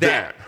that.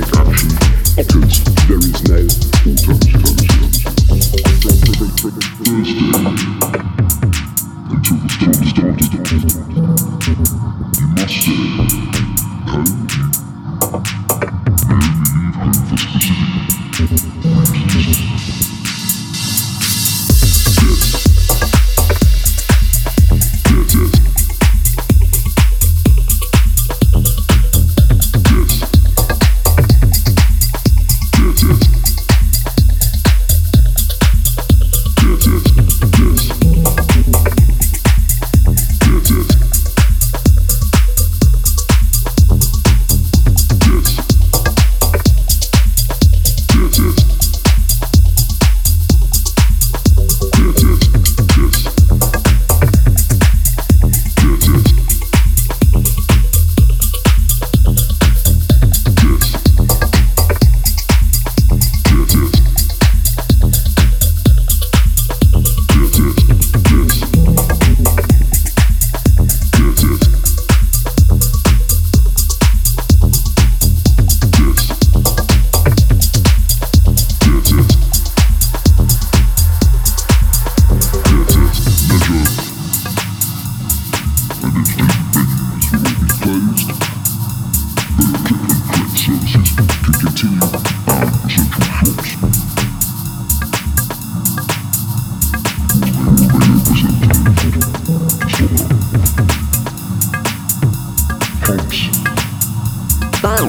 take action because there is no